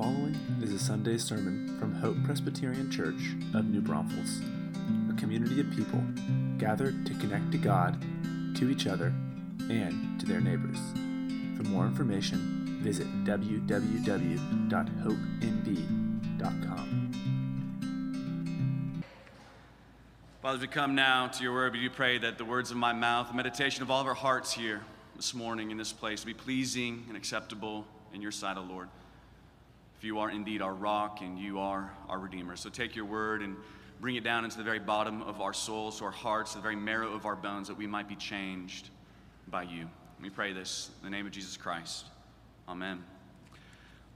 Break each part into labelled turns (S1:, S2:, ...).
S1: following is a Sunday sermon from Hope Presbyterian Church of New Braunfels, a community of people gathered to connect to God, to each other, and to their neighbors. For more information, visit www.hopenb.com.
S2: Father, as we come now to your word, we do pray that the words of my mouth, the meditation of all of our hearts here this morning in this place, be pleasing and acceptable in your sight, O Lord. You are indeed our rock and you are our Redeemer. So take your word and bring it down into the very bottom of our souls, to our hearts, the very marrow of our bones, that we might be changed by you. We pray this in the name of Jesus Christ. Amen.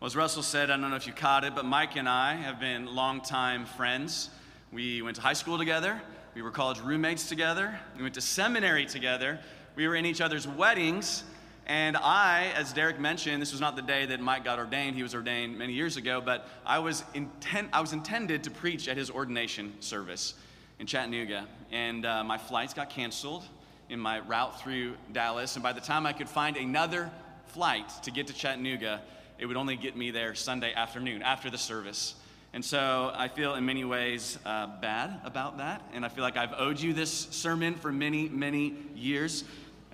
S2: Well, as Russell said, I don't know if you caught it, but Mike and I have been longtime friends. We went to high school together. We were college roommates together. We went to seminary together. We were in each other's weddings. And I, as Derek mentioned, this was not the day that Mike got ordained. He was ordained many years ago, but I was, intent, I was intended to preach at his ordination service in Chattanooga. And uh, my flights got canceled in my route through Dallas. And by the time I could find another flight to get to Chattanooga, it would only get me there Sunday afternoon after the service. And so I feel in many ways uh, bad about that. And I feel like I've owed you this sermon for many, many years.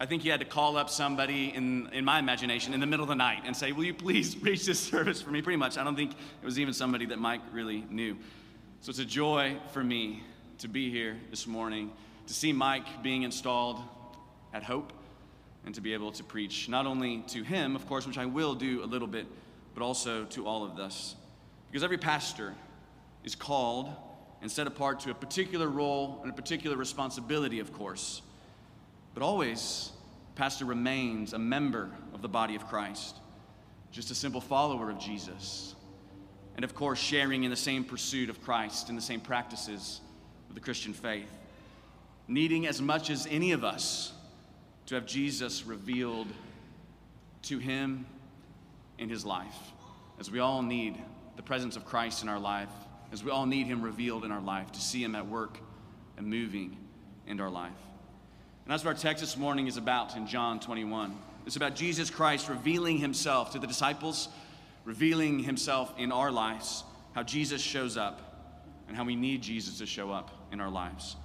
S2: I think he had to call up somebody in, in my imagination in the middle of the night and say, Will you please preach this service for me? Pretty much. I don't think it was even somebody that Mike really knew. So it's a joy for me to be here this morning, to see Mike being installed at Hope, and to be able to preach not only to him, of course, which I will do a little bit, but also to all of us. Because every pastor is called and set apart to a particular role and a particular responsibility, of course. But always, pastor remains a member of the body of Christ, just a simple follower of Jesus. And of course, sharing in the same pursuit of Christ and the same practices of the Christian faith. Needing as much as any of us to have Jesus revealed to him in his life, as we all need the presence of Christ in our life, as we all need him revealed in our life, to see him at work and moving in our life. And that's what our text this morning is about in John 21. It's about Jesus Christ revealing himself to the disciples, revealing himself in our lives, how Jesus shows up, and how we need Jesus to show up in our lives.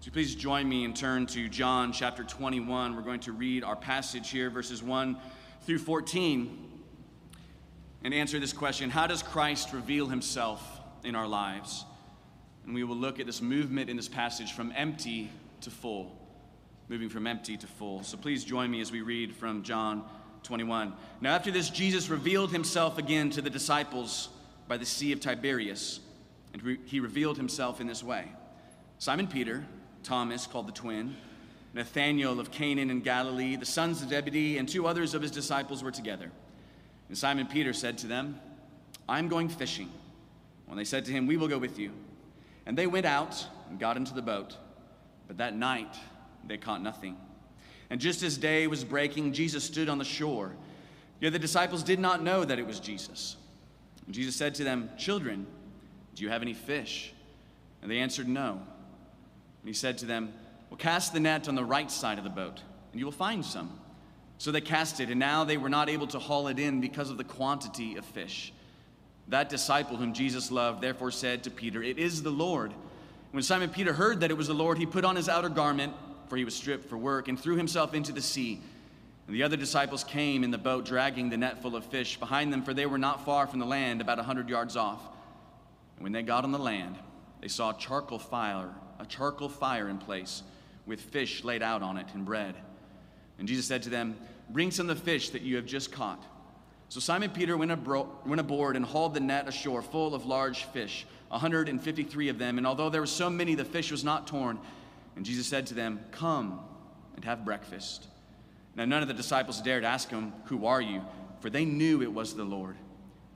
S2: So please join me and turn to John chapter 21. We're going to read our passage here, verses 1 through 14, and answer this question How does Christ reveal himself in our lives? And we will look at this movement in this passage from empty to full moving from empty to full. So please join me as we read from John 21. Now, after this, Jesus revealed himself again to the disciples by the Sea of Tiberias, and re- he revealed himself in this way Simon Peter, Thomas, called the twin, Nathanael of Cana in Galilee, the sons of Zebedee, and two others of his disciples were together. And Simon Peter said to them, I'm going fishing. When they said to him, We will go with you. And they went out and got into the boat. But that night, they caught nothing. And just as day was breaking, Jesus stood on the shore. Yet the disciples did not know that it was Jesus. And Jesus said to them, Children, do you have any fish? And they answered, No. And he said to them, Well, cast the net on the right side of the boat, and you will find some. So they cast it, and now they were not able to haul it in because of the quantity of fish. That disciple whom Jesus loved therefore said to Peter, It is the Lord. When Simon Peter heard that it was the Lord, he put on his outer garment for he was stripped for work, and threw himself into the sea. And the other disciples came in the boat, dragging the net full of fish behind them, for they were not far from the land, about a hundred yards off. And when they got on the land, they saw a charcoal fire, a charcoal fire in place, with fish laid out on it and bread. And Jesus said to them, Bring some of the fish that you have just caught. So Simon Peter went, abro- went aboard and hauled the net ashore full of large fish, 153 of them. And although there were so many, the fish was not torn. And Jesus said to them, Come and have breakfast. Now, none of the disciples dared ask him, Who are you? For they knew it was the Lord.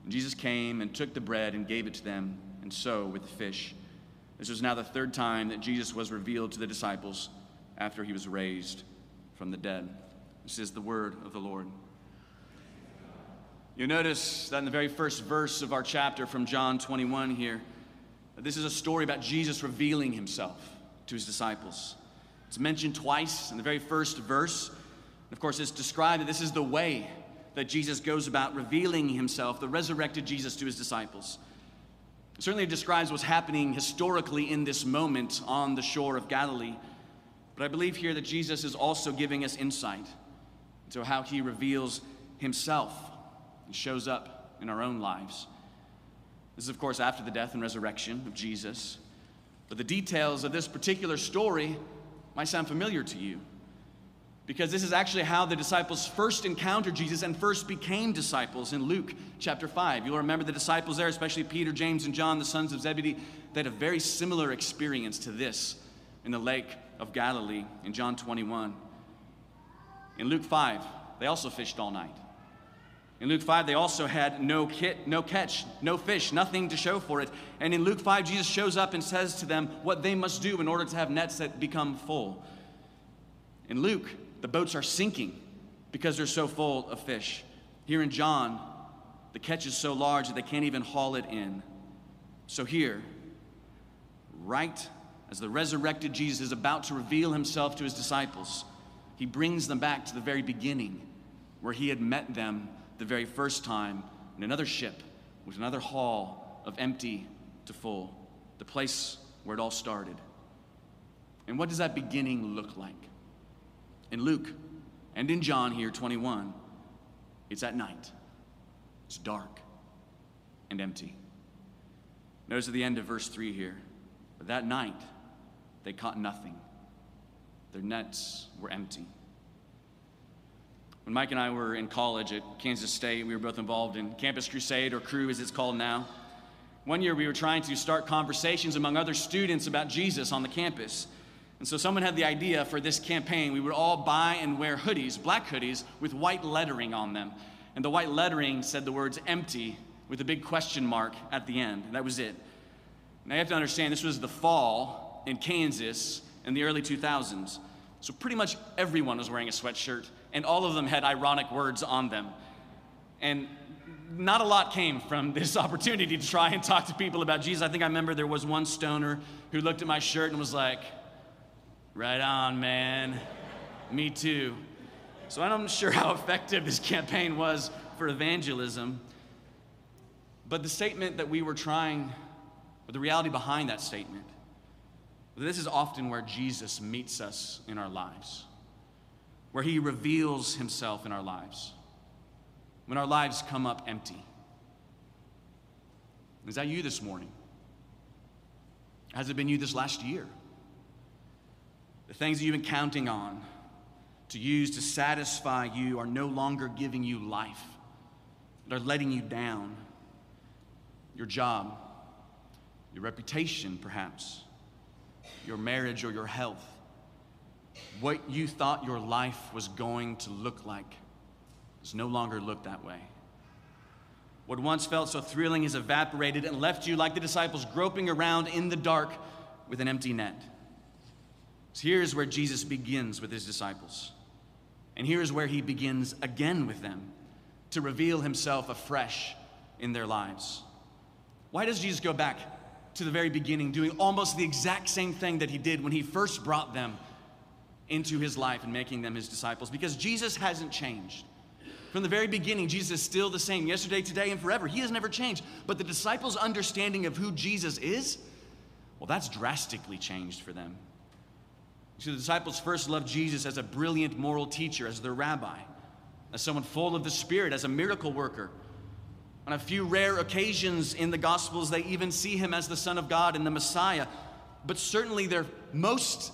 S2: And Jesus came and took the bread and gave it to them, and so with the fish. This was now the third time that Jesus was revealed to the disciples after he was raised from the dead. This is the word of the Lord. You'll notice that in the very first verse of our chapter from John 21 here, this is a story about Jesus revealing himself to his disciples. It's mentioned twice in the very first verse. And of course, it's described that this is the way that Jesus goes about revealing himself, the resurrected Jesus, to his disciples. It certainly describes what's happening historically in this moment on the shore of Galilee. But I believe here that Jesus is also giving us insight into how he reveals himself and shows up in our own lives. This is, of course, after the death and resurrection of Jesus. But the details of this particular story might sound familiar to you because this is actually how the disciples first encountered Jesus and first became disciples in Luke chapter 5. You'll remember the disciples there, especially Peter, James, and John, the sons of Zebedee, they had a very similar experience to this in the lake of Galilee in John 21. In Luke 5, they also fished all night. In Luke 5, they also had no, kit, no catch, no fish, nothing to show for it. And in Luke 5, Jesus shows up and says to them what they must do in order to have nets that become full. In Luke, the boats are sinking because they're so full of fish. Here in John, the catch is so large that they can't even haul it in. So here, right as the resurrected Jesus is about to reveal himself to his disciples, he brings them back to the very beginning where he had met them the very first time in another ship with another haul of empty to full, the place where it all started. And what does that beginning look like? In Luke and in John here, 21, it's at night. It's dark and empty. Notice at the end of verse 3 here, but that night they caught nothing. Their nets were empty. When Mike and I were in college at Kansas State, we were both involved in Campus Crusade, or Cru as it's called now. One year we were trying to start conversations among other students about Jesus on the campus. And so someone had the idea for this campaign. We would all buy and wear hoodies, black hoodies, with white lettering on them. And the white lettering said the words empty with a big question mark at the end. That was it. Now you have to understand this was the fall in Kansas in the early 2000s. So pretty much everyone was wearing a sweatshirt and all of them had ironic words on them. And not a lot came from this opportunity to try and talk to people about Jesus. I think I remember there was one stoner who looked at my shirt and was like, Right on, man. Me too. So I'm not sure how effective this campaign was for evangelism. But the statement that we were trying, or the reality behind that statement, this is often where Jesus meets us in our lives where He reveals Himself in our lives, when our lives come up empty. Is that you this morning? Has it been you this last year? The things that you've been counting on to use to satisfy you are no longer giving you life, they're letting you down. Your job, your reputation, perhaps, your marriage or your health what you thought your life was going to look like does no longer look that way. What once felt so thrilling has evaporated and left you like the disciples groping around in the dark with an empty net. So here's where Jesus begins with his disciples. And here's where he begins again with them to reveal himself afresh in their lives. Why does Jesus go back to the very beginning, doing almost the exact same thing that he did when he first brought them into his life and making them his disciples because Jesus hasn't changed. From the very beginning, Jesus is still the same yesterday, today, and forever. He has never changed. But the disciples' understanding of who Jesus is, well, that's drastically changed for them. See, the disciples first loved Jesus as a brilliant moral teacher, as their rabbi, as someone full of the Spirit, as a miracle worker. On a few rare occasions in the Gospels, they even see him as the Son of God and the Messiah. But certainly their most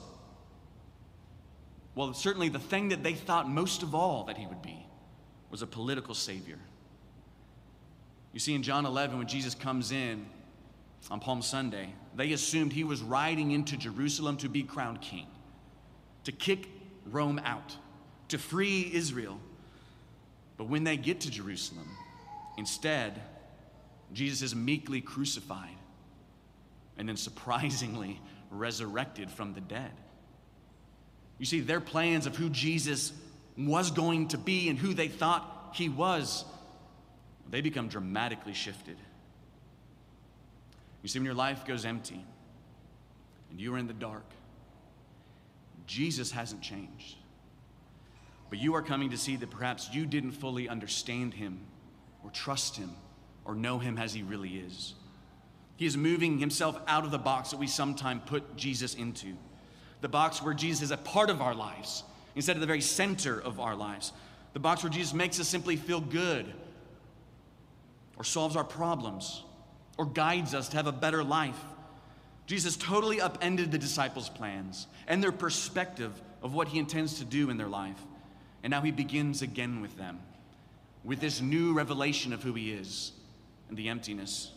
S2: well, certainly the thing that they thought most of all that he would be was a political savior. You see, in John 11, when Jesus comes in on Palm Sunday, they assumed he was riding into Jerusalem to be crowned king, to kick Rome out, to free Israel. But when they get to Jerusalem, instead, Jesus is meekly crucified and then surprisingly resurrected from the dead. You see, their plans of who Jesus was going to be and who they thought he was, they become dramatically shifted. You see, when your life goes empty and you are in the dark, Jesus hasn't changed. But you are coming to see that perhaps you didn't fully understand him or trust him or know him as he really is. He is moving himself out of the box that we sometimes put Jesus into, the box where Jesus is a part of our lives instead of the very center of our lives, the box where Jesus makes us simply feel good or solves our problems or guides us to have a better life. Jesus totally upended the disciples' plans and their perspective of what he intends to do in their life. And now he begins again with them with this new revelation of who he is and the emptiness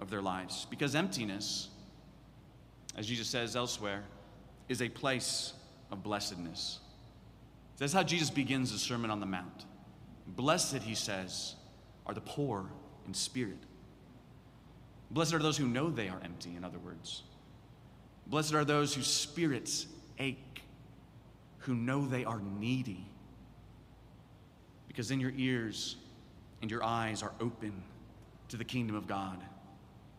S2: of their lives. Because emptiness, as Jesus says elsewhere, is a place of blessedness. That's how Jesus begins the Sermon on the Mount. Blessed, he says, are the poor in spirit. Blessed are those who know they are empty, in other words. Blessed are those whose spirits ache, who know they are needy. Because then your ears and your eyes are open to the kingdom of God,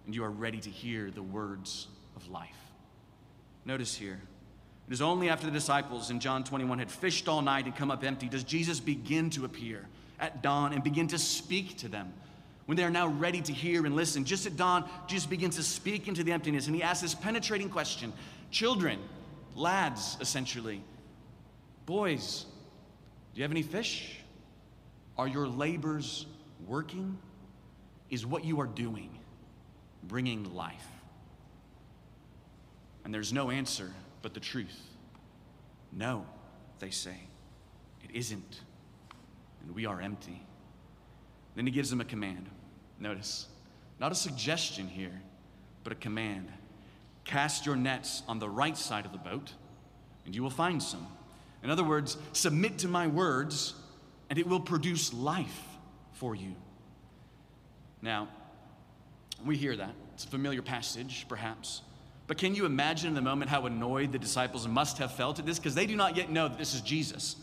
S2: and you are ready to hear the words of life. Notice here, it is only after the disciples in John 21 had fished all night and come up empty does Jesus begin to appear at dawn and begin to speak to them when they are now ready to hear and listen. Just at dawn, Jesus begins to speak into the emptiness and he asks this penetrating question Children, lads, essentially, boys, do you have any fish? Are your labors working? Is what you are doing bringing life? And there's no answer but the truth. No, they say, it isn't. And we are empty. Then he gives them a command. Notice, not a suggestion here, but a command. Cast your nets on the right side of the boat, and you will find some. In other words, submit to my words, and it will produce life for you. Now, we hear that. It's a familiar passage, perhaps. But can you imagine in the moment how annoyed the disciples must have felt at this? Because they do not yet know that this is Jesus.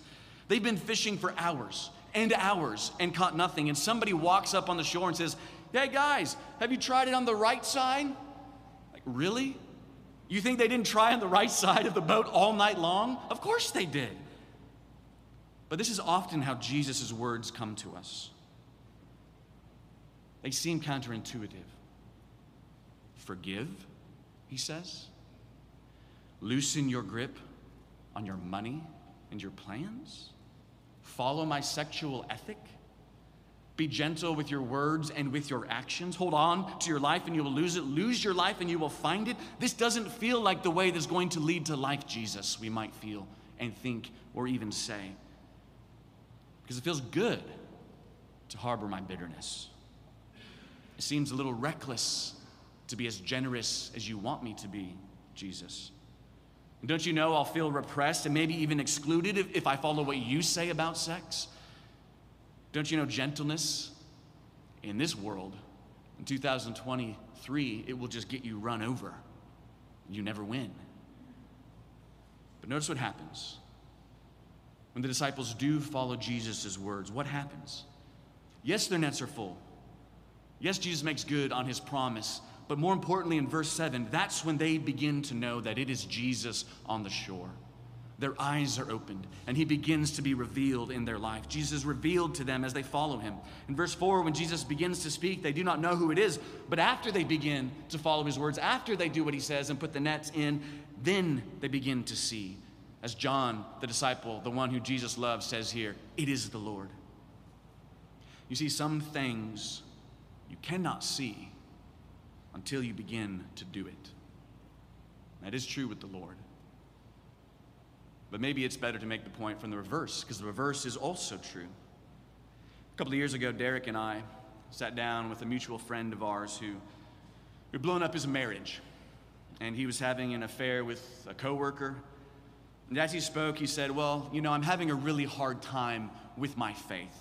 S2: They've been fishing for hours and hours and caught nothing. And somebody walks up on the shore and says, Hey guys, have you tried it on the right side? Like, really? You think they didn't try on the right side of the boat all night long? Of course they did. But this is often how Jesus' words come to us. They seem counterintuitive. Forgive, he says. Loosen your grip on your money and your plans follow my sexual ethic. Be gentle with your words and with your actions. Hold on to your life and you will lose it. Lose your life and you will find it. This doesn't feel like the way that's going to lead to life, Jesus, we might feel and think or even say. Because it feels good to harbor my bitterness. It seems a little reckless to be as generous as you want me to be, Jesus. And don't you know I'll feel repressed and maybe even excluded if, if I follow what you say about sex? Don't you know gentleness in this world, in 2023, it will just get you run over. You never win. But notice what happens. When the disciples do follow Jesus' words, what happens? Yes, their nets are full. Yes, Jesus makes good on his promise but more importantly, in verse 7, that's when they begin to know that it is Jesus on the shore. Their eyes are opened, and he begins to be revealed in their life. Jesus revealed to them as they follow him. In verse 4, when Jesus begins to speak, they do not know who it is, but after they begin to follow his words, after they do what he says and put the nets in, then they begin to see. As John, the disciple, the one who Jesus loves, says here, it is the Lord. You see, some things you cannot see until you begin to do it. That is true with the Lord. But maybe it's better to make the point from the reverse, because the reverse is also true. A couple of years ago, Derek and I sat down with a mutual friend of ours who had blown up his marriage. And he was having an affair with a coworker. And as he spoke, he said, Well, you know, I'm having a really hard time with my faith.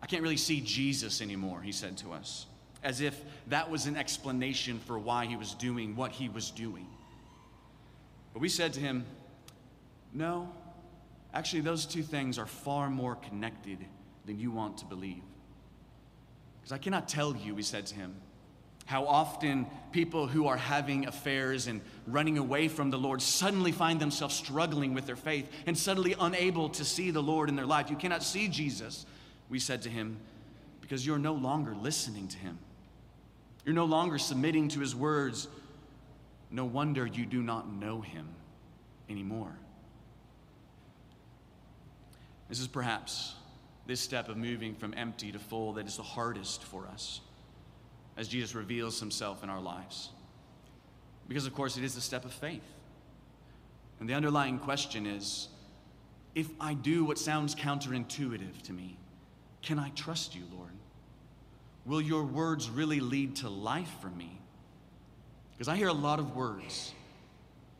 S2: I can't really see Jesus anymore, he said to us as if that was an explanation for why he was doing what he was doing. But we said to him, No, actually, those two things are far more connected than you want to believe. Because I cannot tell you, we said to him, How often people who are having affairs and running away from the Lord suddenly find themselves struggling with their faith and suddenly unable to see the Lord in their life. You cannot see Jesus, we said to him, because you're no longer listening to him. You're no longer submitting to his words. No wonder you do not know him anymore. This is perhaps this step of moving from empty to full that is the hardest for us as Jesus reveals himself in our lives. Because, of course, it is a step of faith. And the underlying question is if I do what sounds counterintuitive to me, can I trust you, Lord? Will your words really lead to life for me? Because I hear a lot of words,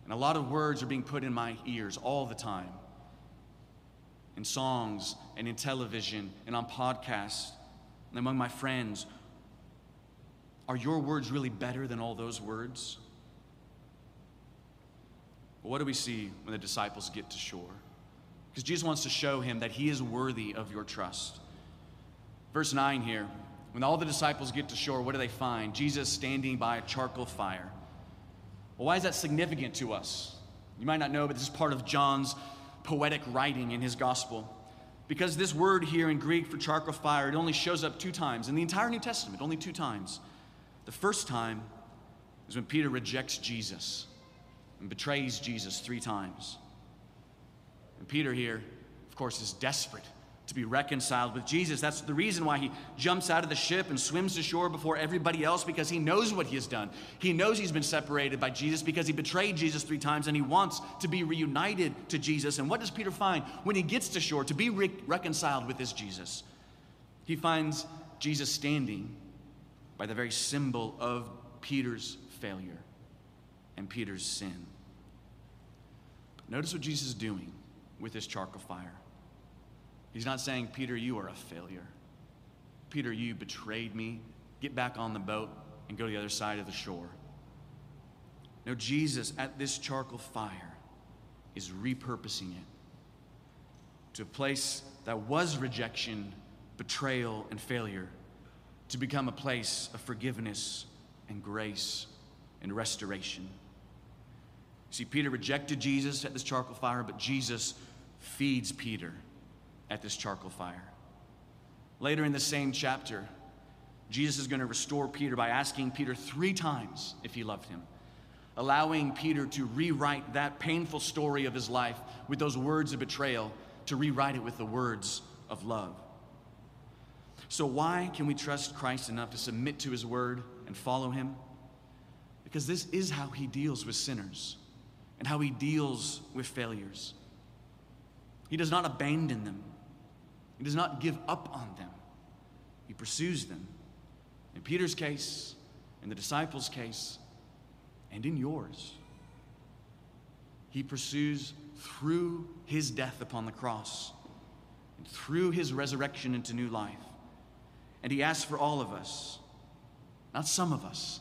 S2: and a lot of words are being put in my ears all the time in songs and in television and on podcasts and among my friends are your words really better than all those words? Well, what do we see when the disciples get to shore? Because Jesus wants to show him that he is worthy of your trust. Verse 9 here when all the disciples get to shore, what do they find? Jesus standing by a charcoal fire. Well, why is that significant to us? You might not know, but this is part of John's poetic writing in his gospel. Because this word here in Greek for charcoal fire, it only shows up two times in the entire New Testament, only two times. The first time is when Peter rejects Jesus and betrays Jesus three times. And Peter here, of course, is desperate to be reconciled with Jesus. That's the reason why he jumps out of the ship and swims to shore before everybody else because he knows what he has done. He knows he's been separated by Jesus because he betrayed Jesus three times and he wants to be reunited to Jesus. And what does Peter find when he gets to shore to be re- reconciled with this Jesus? He finds Jesus standing by the very symbol of Peter's failure and Peter's sin. But notice what Jesus is doing with this charcoal fire. He's not saying, Peter, you are a failure. Peter, you betrayed me. Get back on the boat and go to the other side of the shore. No, Jesus at this charcoal fire is repurposing it to a place that was rejection, betrayal, and failure to become a place of forgiveness and grace and restoration. See, Peter rejected Jesus at this charcoal fire, but Jesus feeds Peter at this charcoal fire. Later in the same chapter, Jesus is going to restore Peter by asking Peter three times if he loved him, allowing Peter to rewrite that painful story of his life with those words of betrayal, to rewrite it with the words of love. So, why can we trust Christ enough to submit to his word and follow him? Because this is how he deals with sinners and how he deals with failures. He does not abandon them, he does not give up on them, he pursues them. In Peter's case, in the disciples' case, and in yours. He pursues through his death upon the cross and through his resurrection into new life and He asks for all of us, not some of us,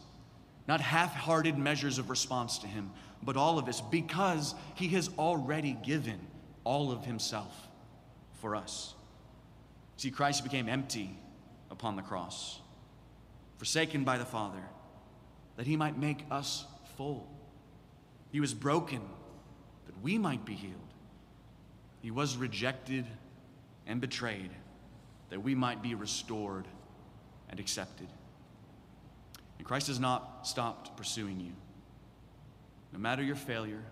S2: not half hearted measures of response to Him, but all of us, because He has already given all of Himself for us. See, Christ became empty upon the cross, forsaken by the Father, that He might make us full. He was broken that we might be healed. He was rejected and betrayed that we might be restored and accepted. And Christ has not stopped pursuing you. No matter your failure,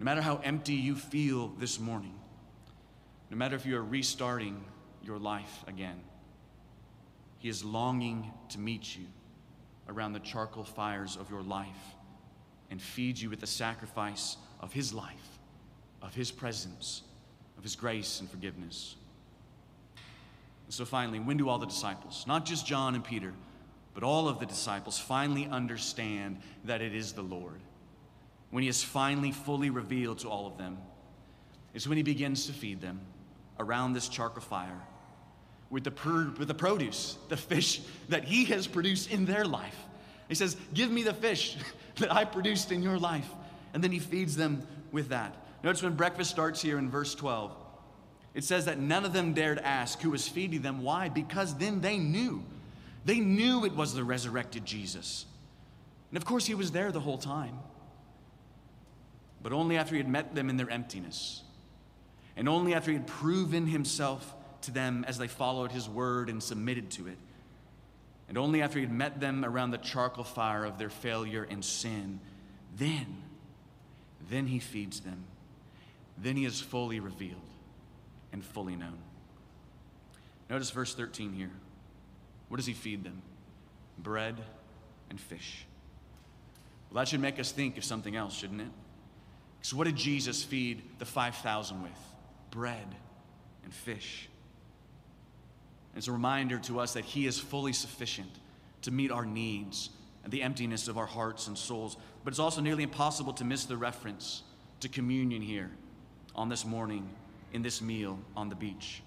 S2: no matter how empty you feel this morning, no matter if you are restarting your life again, He is longing to meet you around the charcoal fires of your life and feed you with the sacrifice of His life, of His presence, of His grace and forgiveness. And so finally, when do all the disciples, not just John and Peter, but all of the disciples finally understand that it is the Lord? When he is finally fully revealed to all of them, is when he begins to feed them around this charcoal fire with the, per- with the produce, the fish that he has produced in their life. He says, Give me the fish that I produced in your life. And then he feeds them with that. Notice when breakfast starts here in verse 12. It says that none of them dared ask who was feeding them. Why? Because then they knew They knew it was the resurrected Jesus. And of course, he was there the whole time. But only after he had met them in their emptiness, and only after he had proven himself to them as they followed his word and submitted to it, and only after he had met them around the charcoal fire of their failure and sin, then, then he feeds them. Then he is fully revealed and fully known. Notice verse 13 here. What does he feed them? Bread and fish. Well, that should make us think of something else, shouldn't it? Because what did Jesus feed the 5,000 with? Bread and fish. And it's a reminder to us that He is fully sufficient to meet our needs and the emptiness of our hearts and souls. But it's also nearly impossible to miss the reference to communion here on this morning in this meal on the beach.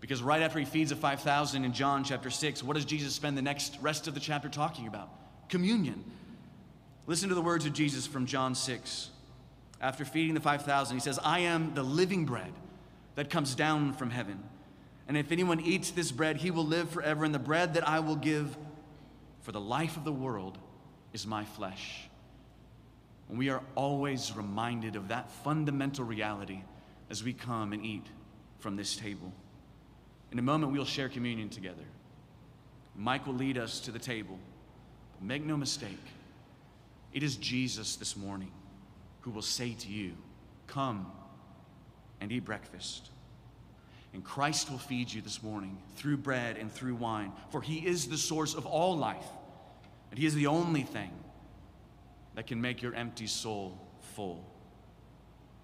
S2: Because right after he feeds the 5,000 in John chapter 6, what does Jesus spend the next rest of the chapter talking about? Communion. Listen to the words of Jesus from John 6. After feeding the 5,000, he says, I am the living bread that comes down from heaven. And if anyone eats this bread, he will live forever. And the bread that I will give for the life of the world is my flesh. And we are always reminded of that fundamental reality as we come and eat from this table. In a moment, we'll share communion together. Mike will lead us to the table. Make no mistake, it is Jesus this morning who will say to you, Come and eat breakfast. And Christ will feed you this morning through bread and through wine, for He is the source of all life, and He is the only thing that can make your empty soul full.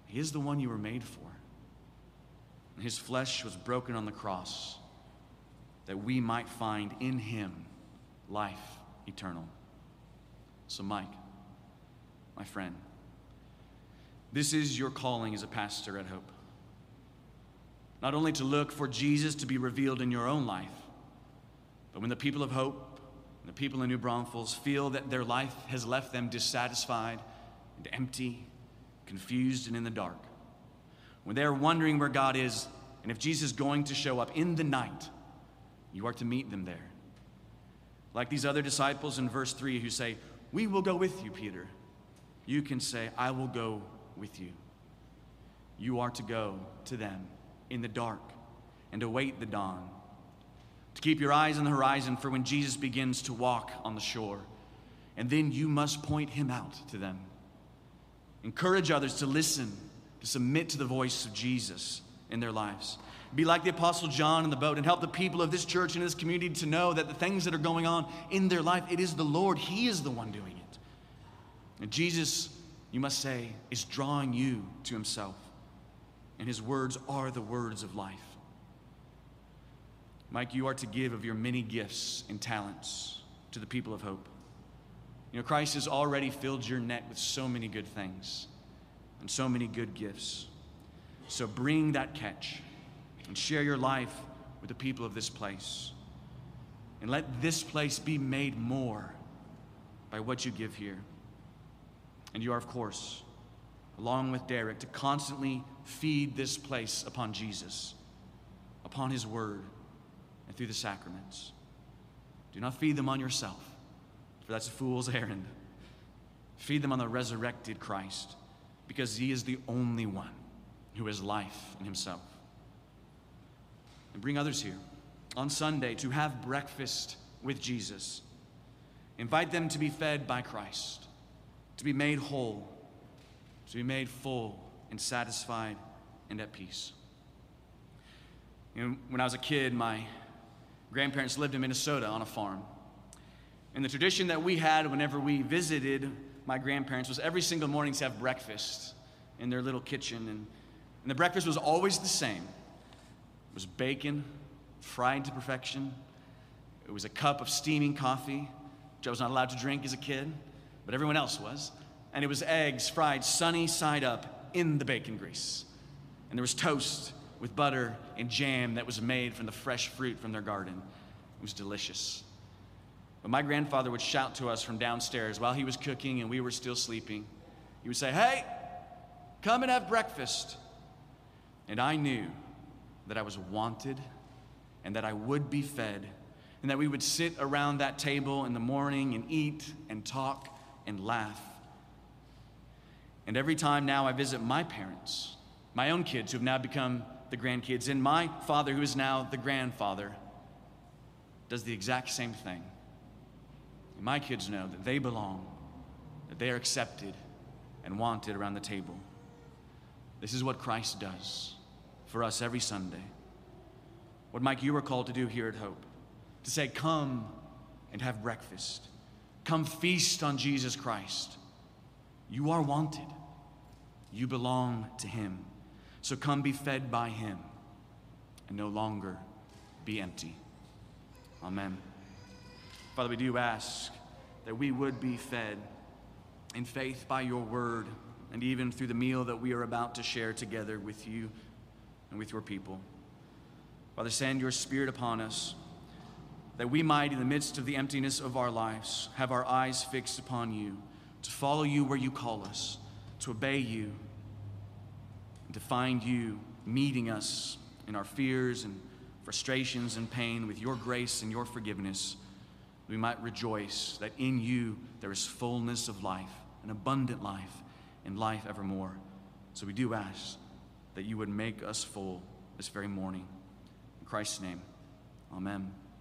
S2: He is the one you were made for. And His flesh was broken on the cross that we might find in Him life eternal. So, Mike, my friend. This is your calling as a pastor at Hope. Not only to look for Jesus to be revealed in your own life, but when the people of Hope and the people in New Braunfels feel that their life has left them dissatisfied and empty, confused, and in the dark, when they're wondering where God is and if Jesus is going to show up in the night, you are to meet them there. Like these other disciples in verse 3 who say, We will go with you, Peter you can say, I will go with you. You are to go to them in the dark and await the dawn. To keep your eyes on the horizon for when Jesus begins to walk on the shore. And then you must point him out to them. Encourage others to listen, to submit to the voice of Jesus in their lives. Be like the Apostle John in the boat and help the people of this church and this community to know that the things that are going on in their life, it is the Lord. He is the one doing it. And Jesus, you must say, is drawing you to himself. And his words are the words of life. Mike, you are to give of your many gifts and talents to the people of hope. You know, Christ has already filled your net with so many good things and so many good gifts. So bring that catch and share your life with the people of this place. And let this place be made more by what you give here. And you are, of course, along with Derek, to constantly feed this place upon Jesus, upon His Word, and through the sacraments. Do not feed them on yourself, for that's a fool's errand. Feed them on the resurrected Christ, because He is the only one who has life in Himself. And bring others here on Sunday to have breakfast with Jesus. Invite them to be fed by Christ to be made whole, to be made full and satisfied and at peace. You know, when I was a kid, my grandparents lived in Minnesota on a farm. And the tradition that we had whenever we visited my grandparents was every single morning to have breakfast in their little kitchen. And, and the breakfast was always the same it was bacon, fried to perfection. It was a cup of steaming coffee, which I was not allowed to drink as a kid but everyone else was. And it was eggs fried sunny side up in the bacon grease. And there was toast with butter and jam that was made from the fresh fruit from their garden. It was delicious. But my grandfather would shout to us from downstairs while he was cooking and we were still sleeping. He would say, Hey, come and have breakfast. And I knew that I was wanted and that I would be fed and that we would sit around that table in the morning and eat and talk and laugh. And every time now I visit my parents, my own kids who have now become the grandkids, and my father, who is now the grandfather, does the exact same thing. And my kids know that they belong, that they are accepted and wanted around the table. This is what Christ does for us every Sunday. What, Mike, you were called to do here at Hope to say, Come and have breakfast. Come feast on Jesus Christ. You are wanted. You belong to Him. So come be fed by Him and no longer be empty. Amen. Father, we do ask that we would be fed in faith by your word and even through the meal that we are about to share together with you and with your people. Father, send your spirit upon us that we might, in the midst of the emptiness of our lives, have our eyes fixed upon you, to follow you where you call us, to obey you, and to find you meeting us in our fears and frustrations and pain with your grace and your forgiveness. We might rejoice that in you there is fullness of life, an abundant life, and life evermore. So we do ask that you would make us full this very morning. In Christ's name, amen.